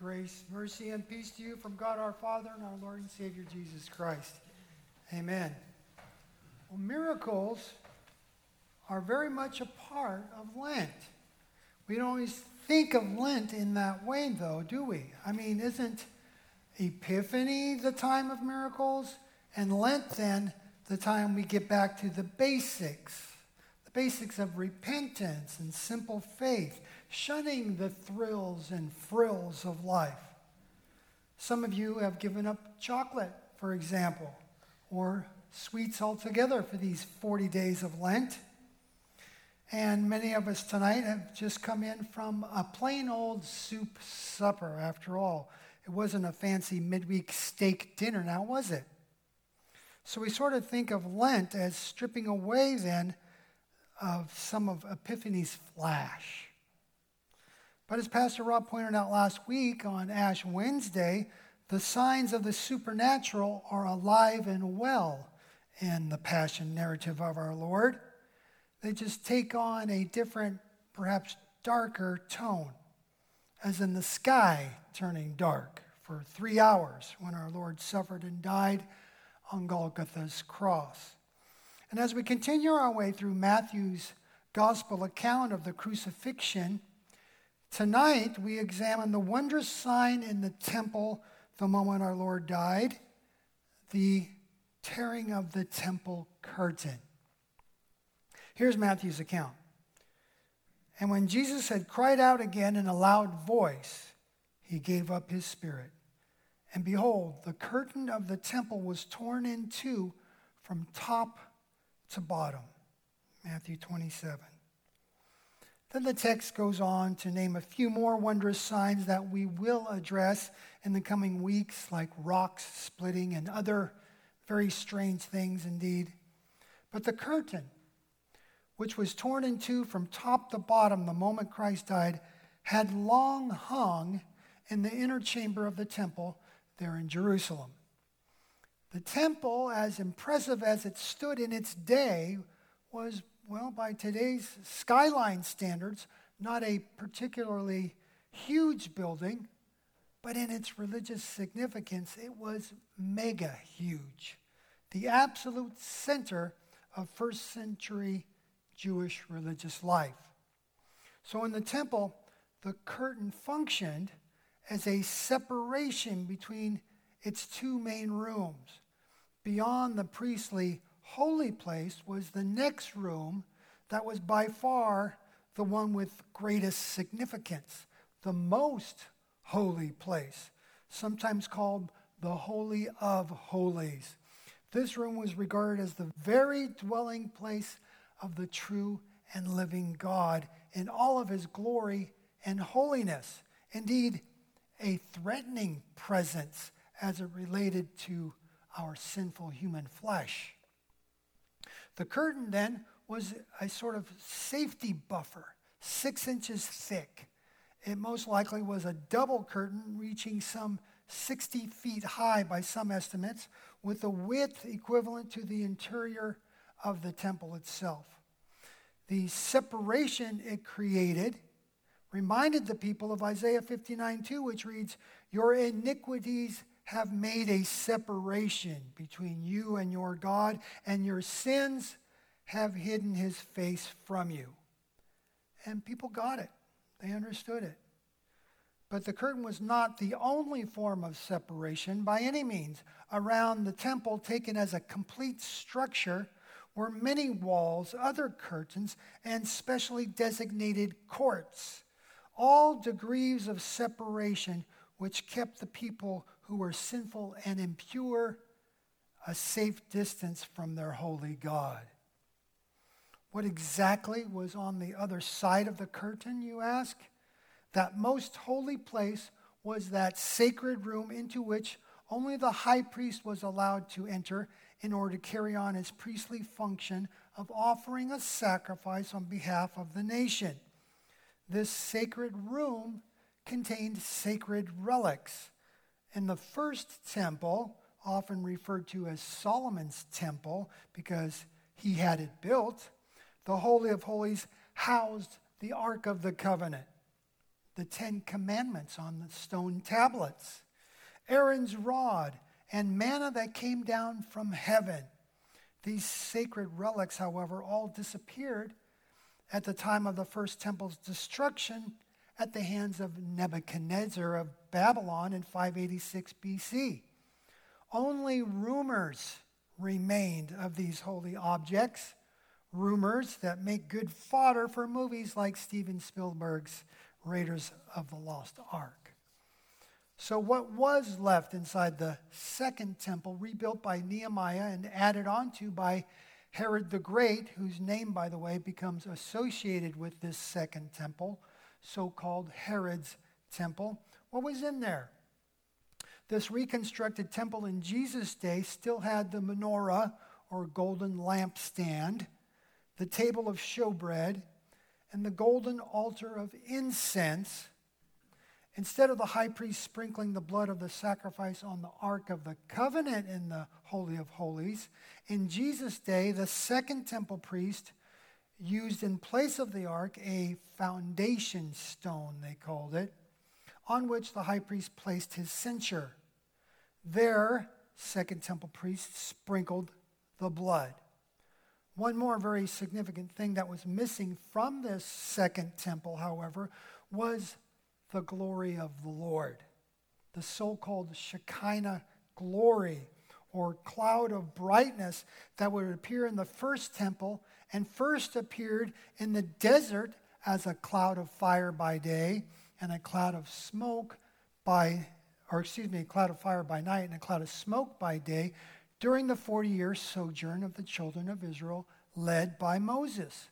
Grace, mercy, and peace to you from God our Father and our Lord and Savior Jesus Christ. Amen. Well, miracles are very much a part of Lent. We don't always think of Lent in that way, though, do we? I mean, isn't Epiphany the time of miracles? And Lent, then, the time we get back to the basics the basics of repentance and simple faith shunning the thrills and frills of life. Some of you have given up chocolate, for example, or sweets altogether for these 40 days of Lent. And many of us tonight have just come in from a plain old soup supper, after all. It wasn't a fancy midweek steak dinner, now was it? So we sort of think of Lent as stripping away then of some of Epiphany's flash. But as Pastor Rob pointed out last week on Ash Wednesday, the signs of the supernatural are alive and well in the passion narrative of our Lord. They just take on a different, perhaps darker tone, as in the sky turning dark for three hours when our Lord suffered and died on Golgotha's cross. And as we continue our way through Matthew's gospel account of the crucifixion, Tonight, we examine the wondrous sign in the temple the moment our Lord died the tearing of the temple curtain. Here's Matthew's account. And when Jesus had cried out again in a loud voice, he gave up his spirit. And behold, the curtain of the temple was torn in two from top to bottom. Matthew 27. Then the text goes on to name a few more wondrous signs that we will address in the coming weeks, like rocks splitting and other very strange things indeed. But the curtain, which was torn in two from top to bottom the moment Christ died, had long hung in the inner chamber of the temple there in Jerusalem. The temple, as impressive as it stood in its day, was well, by today's skyline standards, not a particularly huge building, but in its religious significance, it was mega huge. The absolute center of first century Jewish religious life. So in the temple, the curtain functioned as a separation between its two main rooms. Beyond the priestly holy place was the next room that was by far the one with greatest significance, the most holy place, sometimes called the Holy of Holies. This room was regarded as the very dwelling place of the true and living God in all of his glory and holiness. Indeed, a threatening presence as it related to our sinful human flesh. The curtain then was a sort of safety buffer, six inches thick. It most likely was a double curtain reaching some 60 feet high by some estimates, with a width equivalent to the interior of the temple itself. The separation it created reminded the people of Isaiah 59 2, which reads, Your iniquities have made a separation between you and your God, and your sins have hidden his face from you. And people got it, they understood it. But the curtain was not the only form of separation by any means. Around the temple, taken as a complete structure, were many walls, other curtains, and specially designated courts, all degrees of separation which kept the people who were sinful and impure a safe distance from their holy God. What exactly was on the other side of the curtain, you ask? That most holy place was that sacred room into which only the high priest was allowed to enter in order to carry on his priestly function of offering a sacrifice on behalf of the nation. This sacred room contained sacred relics in the first temple, often referred to as Solomon's temple because he had it built, the Holy of Holies housed the Ark of the Covenant, the Ten Commandments on the stone tablets, Aaron's rod, and manna that came down from heaven. These sacred relics, however, all disappeared at the time of the first temple's destruction at the hands of Nebuchadnezzar of Babylon in 586 BC. Only rumors remained of these holy objects, rumors that make good fodder for movies like Steven Spielberg's Raiders of the Lost Ark. So, what was left inside the second temple, rebuilt by Nehemiah and added onto by Herod the Great, whose name, by the way, becomes associated with this second temple, so called Herod's temple, what was in there? This reconstructed temple in Jesus' day still had the menorah or golden lampstand, the table of showbread, and the golden altar of incense. Instead of the high priest sprinkling the blood of the sacrifice on the Ark of the Covenant in the Holy of Holies, in Jesus' day, the second temple priest used in place of the ark a foundation stone, they called it, on which the high priest placed his censer. There, second temple priest sprinkled the blood. One more very significant thing that was missing from this second temple, however, was the glory of the Lord. The so called Shekinah glory or cloud of brightness that would appear in the first temple and first appeared in the desert as a cloud of fire by day and a cloud of smoke by, or excuse me, a cloud of fire by night and a cloud of smoke by day during the 40 year sojourn of the children of Israel led by Moses.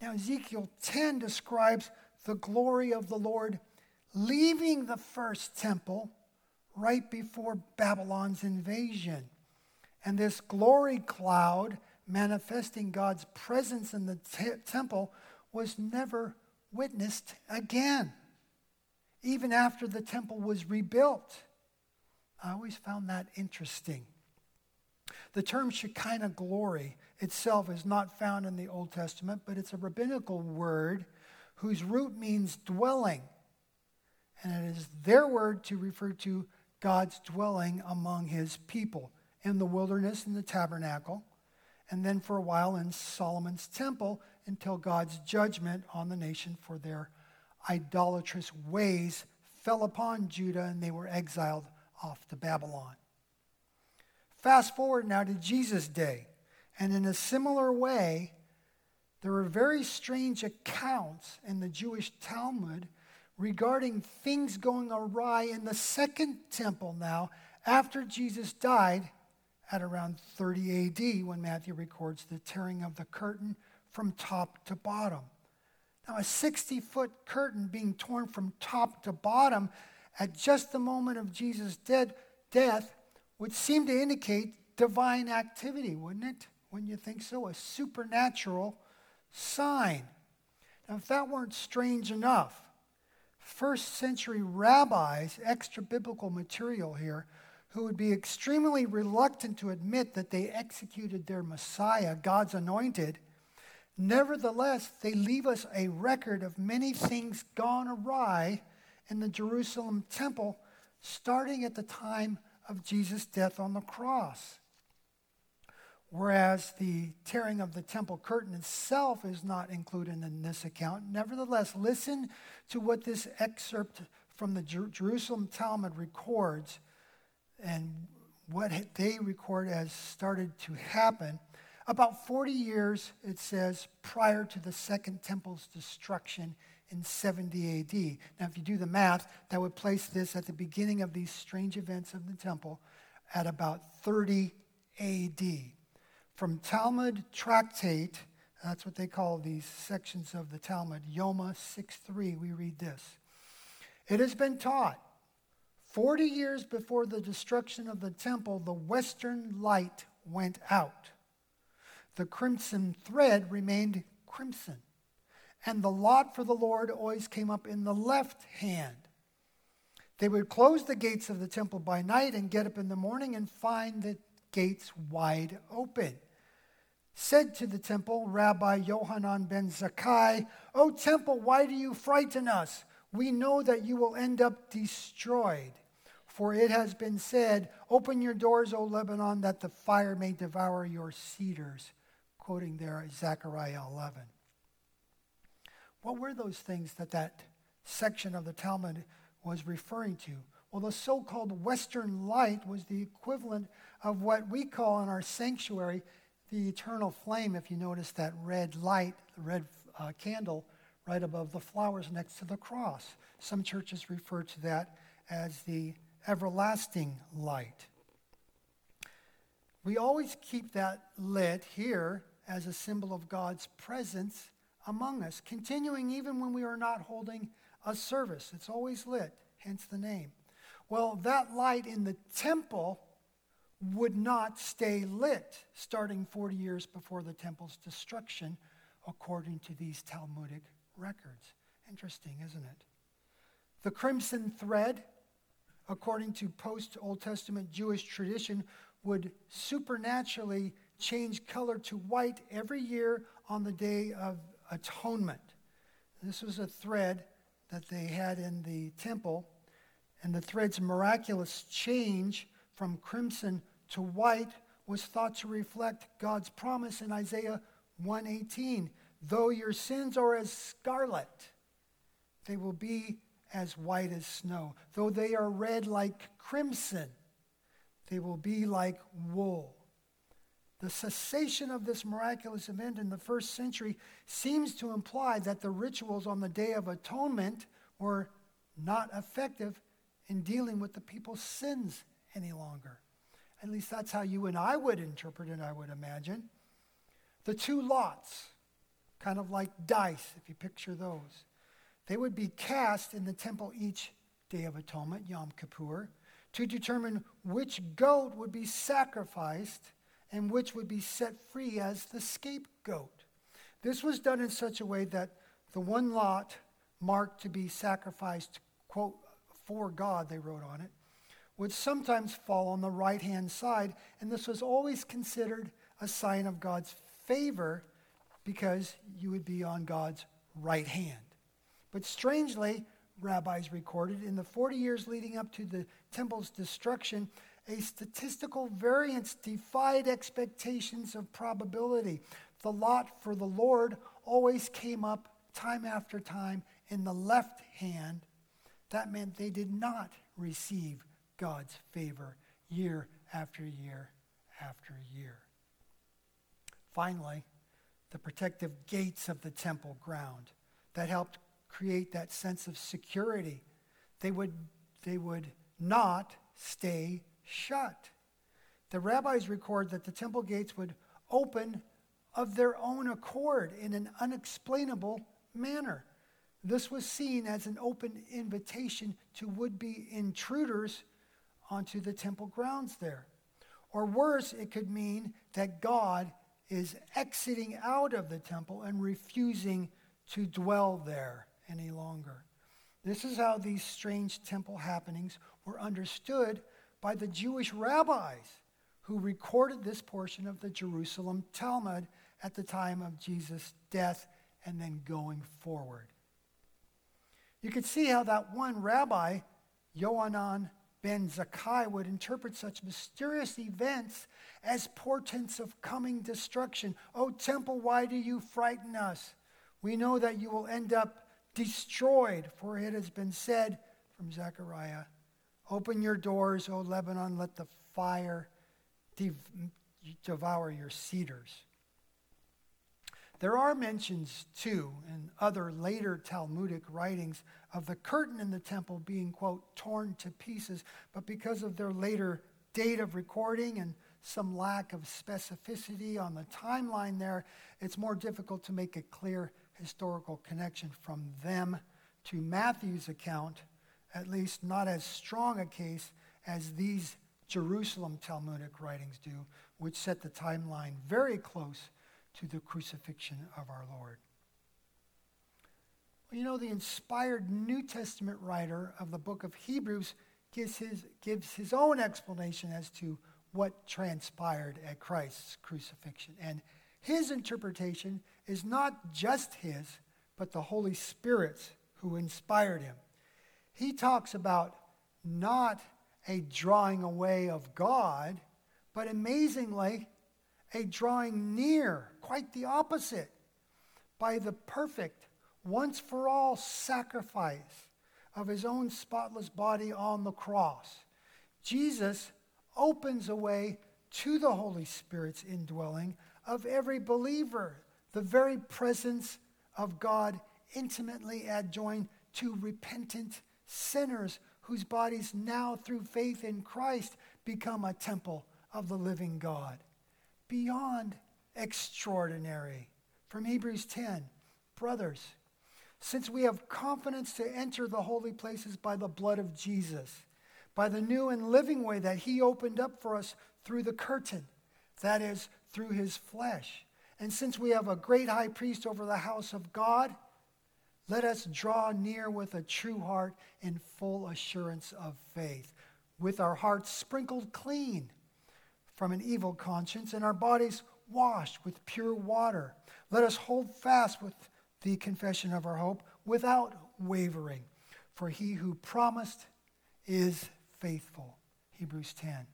Now, Ezekiel 10 describes the glory of the Lord leaving the first temple right before Babylon's invasion. And this glory cloud manifesting God's presence in the temple was never witnessed again, even after the temple was rebuilt. I always found that interesting. The term Shekinah glory itself is not found in the Old Testament, but it's a rabbinical word whose root means dwelling. And it is their word to refer to God's dwelling among his people in the wilderness in the tabernacle, and then for a while in Solomon's temple until God's judgment on the nation for their idolatrous ways fell upon Judah and they were exiled off to Babylon. Fast forward now to Jesus' day, and in a similar way, there are very strange accounts in the Jewish Talmud regarding things going awry in the second temple now after Jesus died at around 30 AD when Matthew records the tearing of the curtain from top to bottom. Now, a 60 foot curtain being torn from top to bottom at just the moment of Jesus' dead, death would seem to indicate divine activity, wouldn't it? Wouldn't you think so? A supernatural sign. Now, if that weren't strange enough, first century rabbis, extra biblical material here, who would be extremely reluctant to admit that they executed their Messiah, God's anointed, nevertheless, they leave us a record of many things gone awry in the Jerusalem temple, starting at the time of Jesus' death on the cross. Whereas the tearing of the temple curtain itself is not included in this account. Nevertheless, listen to what this excerpt from the Jer- Jerusalem Talmud records and what they record as started to happen. About 40 years, it says, prior to the Second Temple's destruction in 70 AD. Now, if you do the math, that would place this at the beginning of these strange events of the temple at about 30 AD. From Talmud Tractate, that's what they call these sections of the Talmud, Yoma 6.3, we read this. It has been taught 40 years before the destruction of the temple, the western light went out. The crimson thread remained crimson, and the lot for the Lord always came up in the left hand. They would close the gates of the temple by night and get up in the morning and find the gates wide open. Said to the temple, Rabbi Yohanan ben Zakkai, O temple, why do you frighten us? We know that you will end up destroyed. For it has been said, Open your doors, O Lebanon, that the fire may devour your cedars. Quoting there Zechariah 11. What were those things that that section of the Talmud was referring to? Well, the so called Western light was the equivalent of what we call in our sanctuary the eternal flame. If you notice that red light, the red uh, candle right above the flowers next to the cross. Some churches refer to that as the everlasting light. We always keep that lit here as a symbol of God's presence among us, continuing even when we are not holding a service. It's always lit, hence the name. Well, that light in the temple would not stay lit starting 40 years before the temple's destruction, according to these Talmudic records. Interesting, isn't it? The crimson thread, according to post Old Testament Jewish tradition, would supernaturally change color to white every year on the Day of Atonement. This was a thread that they had in the temple and the thread's miraculous change from crimson to white was thought to reflect God's promise in Isaiah 118. Though your sins are as scarlet, they will be as white as snow. Though they are red like crimson, they will be like wool. The cessation of this miraculous event in the first century seems to imply that the rituals on the Day of Atonement were not effective in dealing with the people's sins any longer. At least that's how you and I would interpret it, I would imagine. The two lots, kind of like dice, if you picture those, they would be cast in the temple each Day of Atonement, Yom Kippur, to determine which goat would be sacrificed and which would be set free as the scapegoat. This was done in such a way that the one lot marked to be sacrificed, quote, for God, they wrote on it, would sometimes fall on the right hand side, and this was always considered a sign of God's favor because you would be on God's right hand. But strangely, rabbis recorded, in the 40 years leading up to the temple's destruction, a statistical variance defied expectations of probability. The lot for the Lord always came up time after time in the left hand that meant they did not receive God's favor year after year after year. Finally, the protective gates of the temple ground that helped create that sense of security. They would, they would not stay shut. The rabbis record that the temple gates would open of their own accord in an unexplainable manner. This was seen as an open invitation to would be intruders onto the temple grounds there. Or worse, it could mean that God is exiting out of the temple and refusing to dwell there any longer. This is how these strange temple happenings were understood by the Jewish rabbis who recorded this portion of the Jerusalem Talmud at the time of Jesus' death and then going forward. You could see how that one rabbi, Yohanan ben Zakkai, would interpret such mysterious events as portents of coming destruction. O temple, why do you frighten us? We know that you will end up destroyed, for it has been said from Zechariah Open your doors, O Lebanon, let the fire devour your cedars. There are mentions, too, in other later Talmudic writings of the curtain in the temple being, quote, torn to pieces, but because of their later date of recording and some lack of specificity on the timeline there, it's more difficult to make a clear historical connection from them to Matthew's account, at least not as strong a case as these Jerusalem Talmudic writings do, which set the timeline very close to the crucifixion of our Lord. Well, you know, the inspired New Testament writer of the book of Hebrews gives his, gives his own explanation as to what transpired at Christ's crucifixion. And his interpretation is not just his, but the Holy Spirit's who inspired him. He talks about not a drawing away of God, but amazingly, a drawing near, quite the opposite, by the perfect, once for all sacrifice of his own spotless body on the cross. Jesus opens a way to the Holy Spirit's indwelling of every believer, the very presence of God intimately adjoined to repentant sinners whose bodies now, through faith in Christ, become a temple of the living God. Beyond extraordinary. From Hebrews 10, brothers, since we have confidence to enter the holy places by the blood of Jesus, by the new and living way that he opened up for us through the curtain, that is, through his flesh. And since we have a great high priest over the house of God, let us draw near with a true heart in full assurance of faith, with our hearts sprinkled clean from an evil conscience and our bodies washed with pure water. Let us hold fast with the confession of our hope without wavering, for he who promised is faithful. Hebrews 10.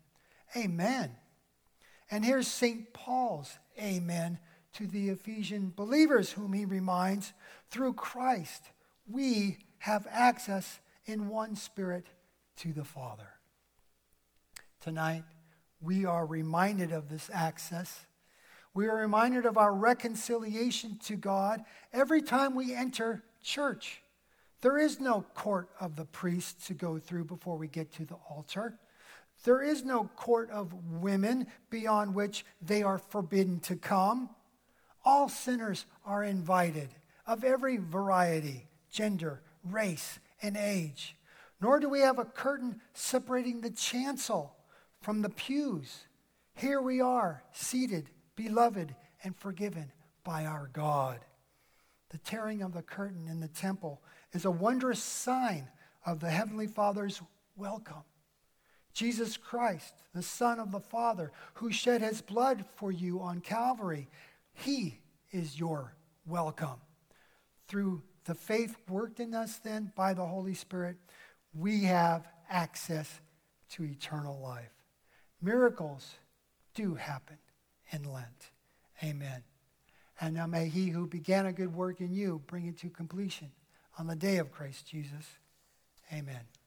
Amen. And here's St. Paul's amen to the Ephesian believers, whom he reminds through Christ, we have access in one spirit to the Father. Tonight, we are reminded of this access. We are reminded of our reconciliation to God every time we enter church. There is no court of the priests to go through before we get to the altar. There is no court of women beyond which they are forbidden to come. All sinners are invited, of every variety, gender, race, and age. Nor do we have a curtain separating the chancel from the pews. Here we are, seated, beloved, and forgiven by our God. The tearing of the curtain in the temple is a wondrous sign of the Heavenly Father's welcome. Jesus Christ, the Son of the Father, who shed his blood for you on Calvary, he is your welcome. Through the faith worked in us then by the Holy Spirit, we have access to eternal life. Miracles do happen in Lent. Amen. And now may he who began a good work in you bring it to completion on the day of Christ Jesus. Amen.